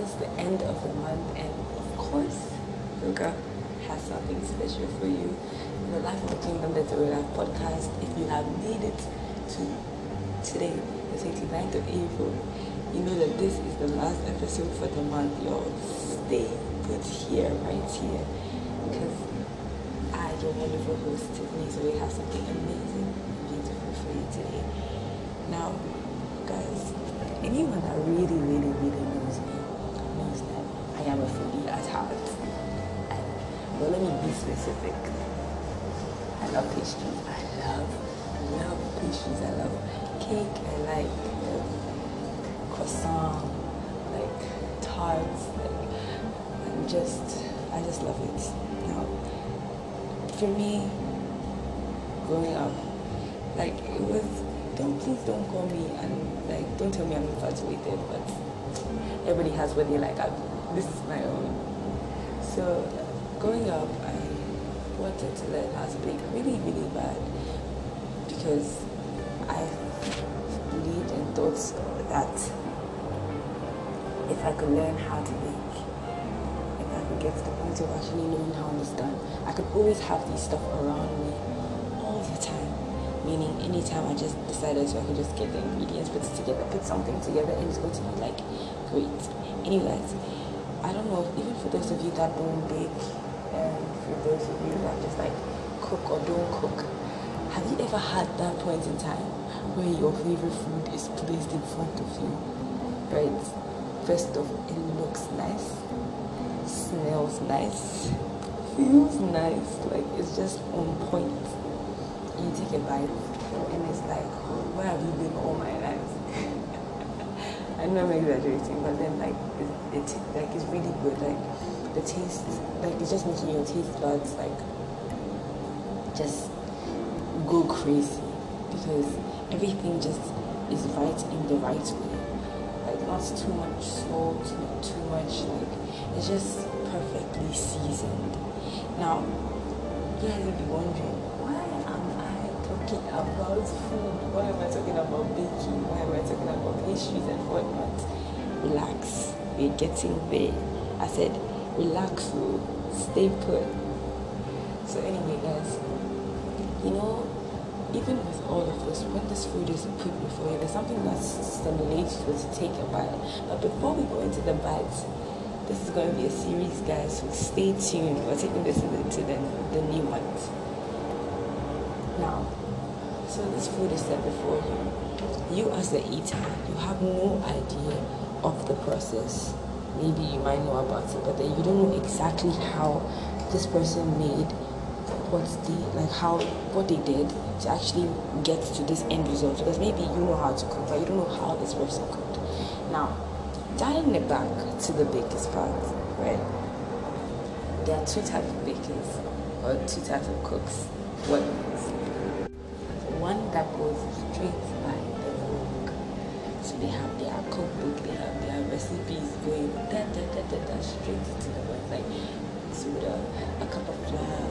is the end of the month, and of course, Yoga has something special for you. In the Life of a Kingdom The Zoe Life podcast, if you have it to today, the 29th of April, you know that this is the last episode for the month. Y'all stay put here, right here, because I, your wonderful host, Tiffany so we have something amazing beautiful for you today. Now, guys, anyone that really, really, really I am a foodie at heart. But let me be specific. I love pastries. I love, love pastries. I love cake. I like um, croissant, like tarts. Like I'm just, I just love it. Now, for me, growing up, like it was. Don't please don't call me and like don't tell me I'm infatuated. But everybody has what they like. I, this is my own. So growing up, I wanted to learn how to bake really, really bad because I believed and thought that if I could learn how to bake, if I could get to the point of actually knowing how it's done, I could always have these stuff around me all the time. Meaning, anytime I just decided to, I could just get the ingredients, put it together, put something together, and it's going to be like great. Anyways, I don't know, even for those of you that don't bake, and for those of you that just like cook or don't cook, have you ever had that point in time where your favorite food is placed in front of you? Right? First of all, it looks nice, smells nice, feels nice, like it's just on point. You take a bite and it's like, oh, where have you been all my life? I know I'm exaggerating, but then like it, it like it's really good. Like the taste, like it's just making your taste buds like just go crazy because everything just is right in the right way. Like not too much salt, not too much like it's just perfectly seasoned. Now, you guys will be wondering talking about food? Why am I talking about baking? Why am I talking about pastries and whatnot? Relax, we're getting there. I said relax, stay put. So anyway, guys, you know, even with all of this, when this food is put before you, there's something that stimulates you to take a bite. But before we go into the bites, this is going to be a series, guys. So stay tuned. We're taking this into the, the new ones. Now, so this food is set before you. You, as the eater, you have no idea of the process. Maybe you might know about it, but then you don't know exactly how this person made what they like how what they did to actually get to this end result. Because maybe you know how to cook but you don't know how this person cooked. Now dialing it back to the baker's part right? There are two types of bakers or two types of cooks. What one that goes straight by the book so they have their cookbook they have their recipes going da da da da da straight to the point like soda a cup of flour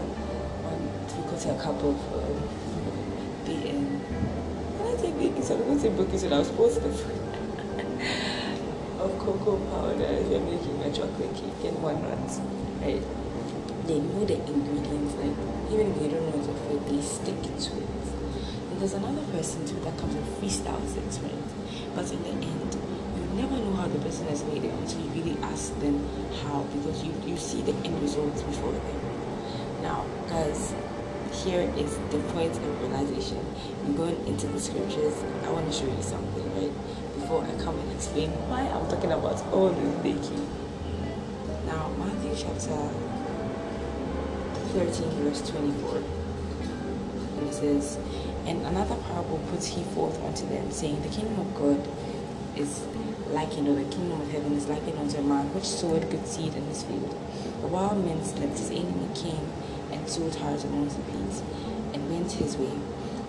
one three quarter a cup of um, beaten when I say baking soda I say baking soda I was supposed to of cocoa powder. If you're making a chocolate cake and whatnot right? They know the ingredients like even if they don't know the food they stick to it there's another person too that comes and freestyles it right but in the end you never know how the person has made it until you really ask them how because you, you see the end results before them. Now, guys, here is the point of realization. I'm going into the scriptures. I want to show you something, right? Before I come and explain why I'm talking about all this baking. Now, Matthew chapter 13, verse 24. And it says, And another parable puts he forth unto them, saying, The kingdom of God is likened, or the kingdom of heaven is likened unto a man which sowed good seed in his field. But while men slept, his enemy came and sowed tares amongst the peas, and went his way.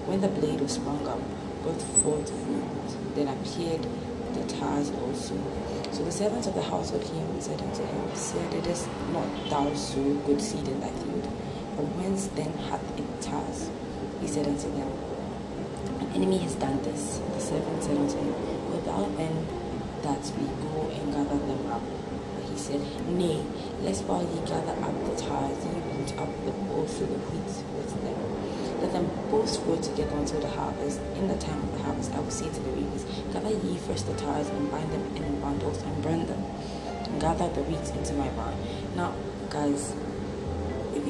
When the blade was sprung up, brought forth fruit, then appeared the tares also. So the servants of the household came and said unto him, Sir, didst not thou sow good seed in thy field? From whence then hath it tares? He said unto them, enemy has done this. The servant said unto him, Wilt thou then that we go and gather them up. But he said, Nay, lest while ye gather up the tares, ye root up the also the wheat with them. Let them both grow together until the harvest. In the time of the harvest, I will say to the reapers, Gather ye first the tares and bind them in bundles and burn them, and gather the wheat into my barn. Now, guys,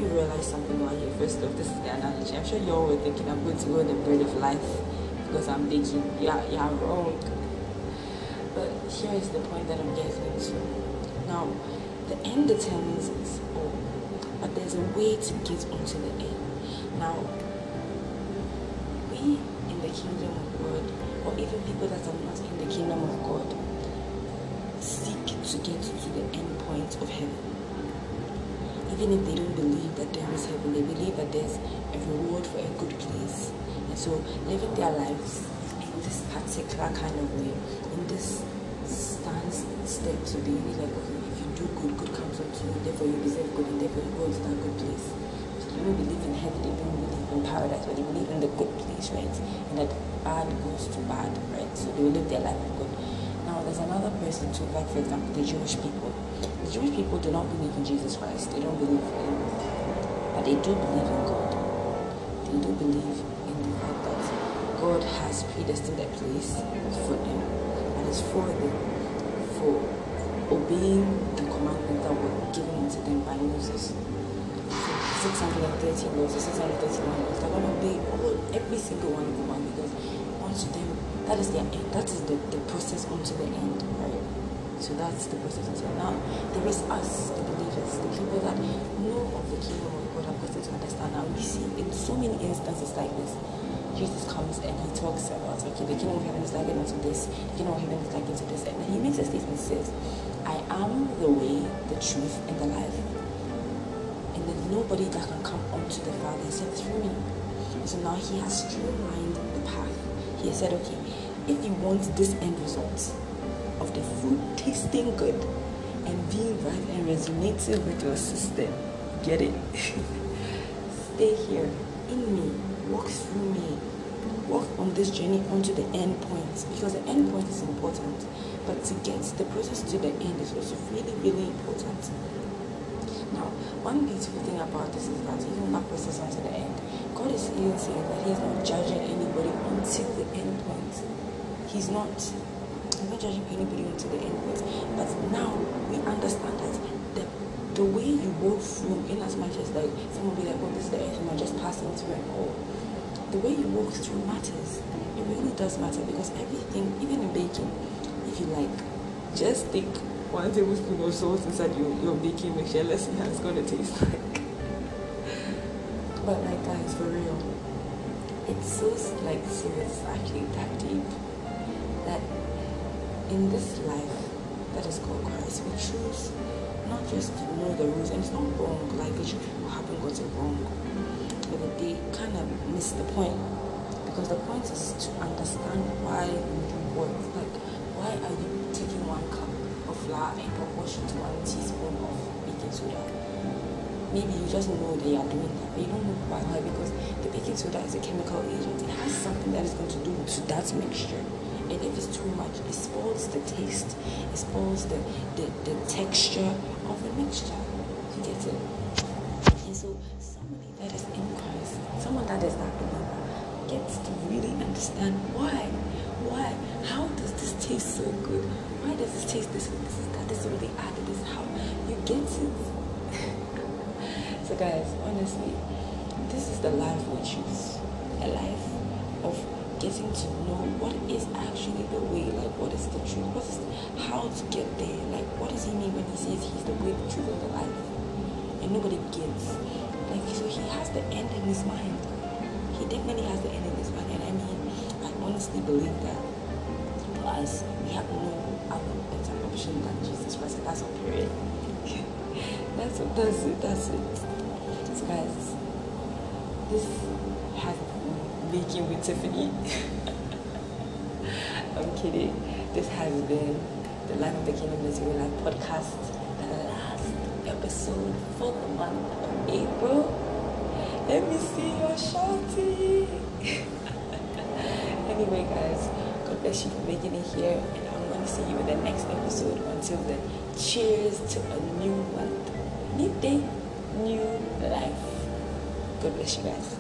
you realize something while you're first off, this is the analogy. I'm sure you all were thinking I'm going to go the bread of life because I'm baking. Yeah, yeah, wrong. But here is the point that I'm getting to. Now, the end determines its all, but there's a way to get onto the end. Now, we in the kingdom of God, or even people that are not in the kingdom of God, seek to get to the end point of heaven. Even if they don't believe that there is heaven, they believe that there's a reward for a good place. And so living their lives in this particular kind of way, in this stance step to be like, okay, if you do good, good comes unto you, therefore you deserve good, and therefore you go into that good place. So they don't believe in heaven, they don't believe in paradise, but they believe in the good place, right? And that bad goes to bad, right? So they will live their life in good. Now there's another person too, like for example the Jewish people. The Jewish people do not believe in Jesus Christ. They don't believe in but they do believe in God. They do believe in the fact that God has predestined a place for them and is for them for obeying the commandment that were given unto them by Moses. 613 laws, 631 laws. They're going to obey all, every single one of them because onto them, that is their end. That is the, the process onto the end, right? So that's the process until now. There is us, the believers, the people that know of the kingdom of God have gotten to understand. Now we see in so many instances like this, Jesus comes and he talks about, okay, the kingdom of heaven is like into this, the kingdom of heaven is like into this. And he makes a statement says, I am the way, the truth, and the life. And there's nobody that can come unto the Father except through me. So now he has streamlined the path. He has said, okay, if you want this end result of the food tasting good and being right and resonating with your system, get it. Stay here in me, walk through me, walk on this journey onto the end point because the end point is important. But to get the process to the end is also really, really important. Now, one beautiful thing about this is that even that process unto the end, God is even saying that He is not judging anybody until the end point. He's not. He's not judging anybody until the end point. But now we understand that the the way you go through, in as much as like someone will be like, oh, this is the and you're just passing through and all. The way you walk through matters. It really does matter because everything, even in baking, if you like, just think one tablespoon of salt inside your, your baking mixture. Let's see how it's gonna taste like. But like guys, for real, it's so like serious, actually that deep in this life that is called Christ, we choose not just to know the rules, and it's not wrong. Like people haven't got it wrong, but they kind of miss the point because the point is to understand why you do what. Like, why are you taking one cup of flour in proportion to one teaspoon of baking soda? Maybe you just know they are doing that, but you don't know why. Why? Because the baking soda is a chemical agent. It has something that is going to do to that mixture. And if it's too much, it spoils the taste, it spoils the, the, the texture of the mixture. You get it? And so somebody that is in Christ, someone that is not believer, gets to really understand why. Why? How does this taste so good? Why does this taste this? This is that is really added. This how you get it. so guys, honestly, this is the life we choose. A life of getting to know what is actually the way, like what is the truth, what is how to get there, like what does he mean when he says he's the way, the truth, and the life? And nobody gets. Like so he has the end in his mind. He definitely has the end in his mind. And I mean, I honestly believe that for us, we have no other better option than Jesus Christ. That's a period. that's that's it, that's it. So guys, this has Baking with Tiffany. I'm kidding. This has been the Life of the Kingdom is Real Life podcast, the last episode for the month of April. Let me see your shouting. anyway, guys, God bless you for making it here, and I'm gonna see you in the next episode. Until then, cheers to a new month, new day, new life. God bless you guys.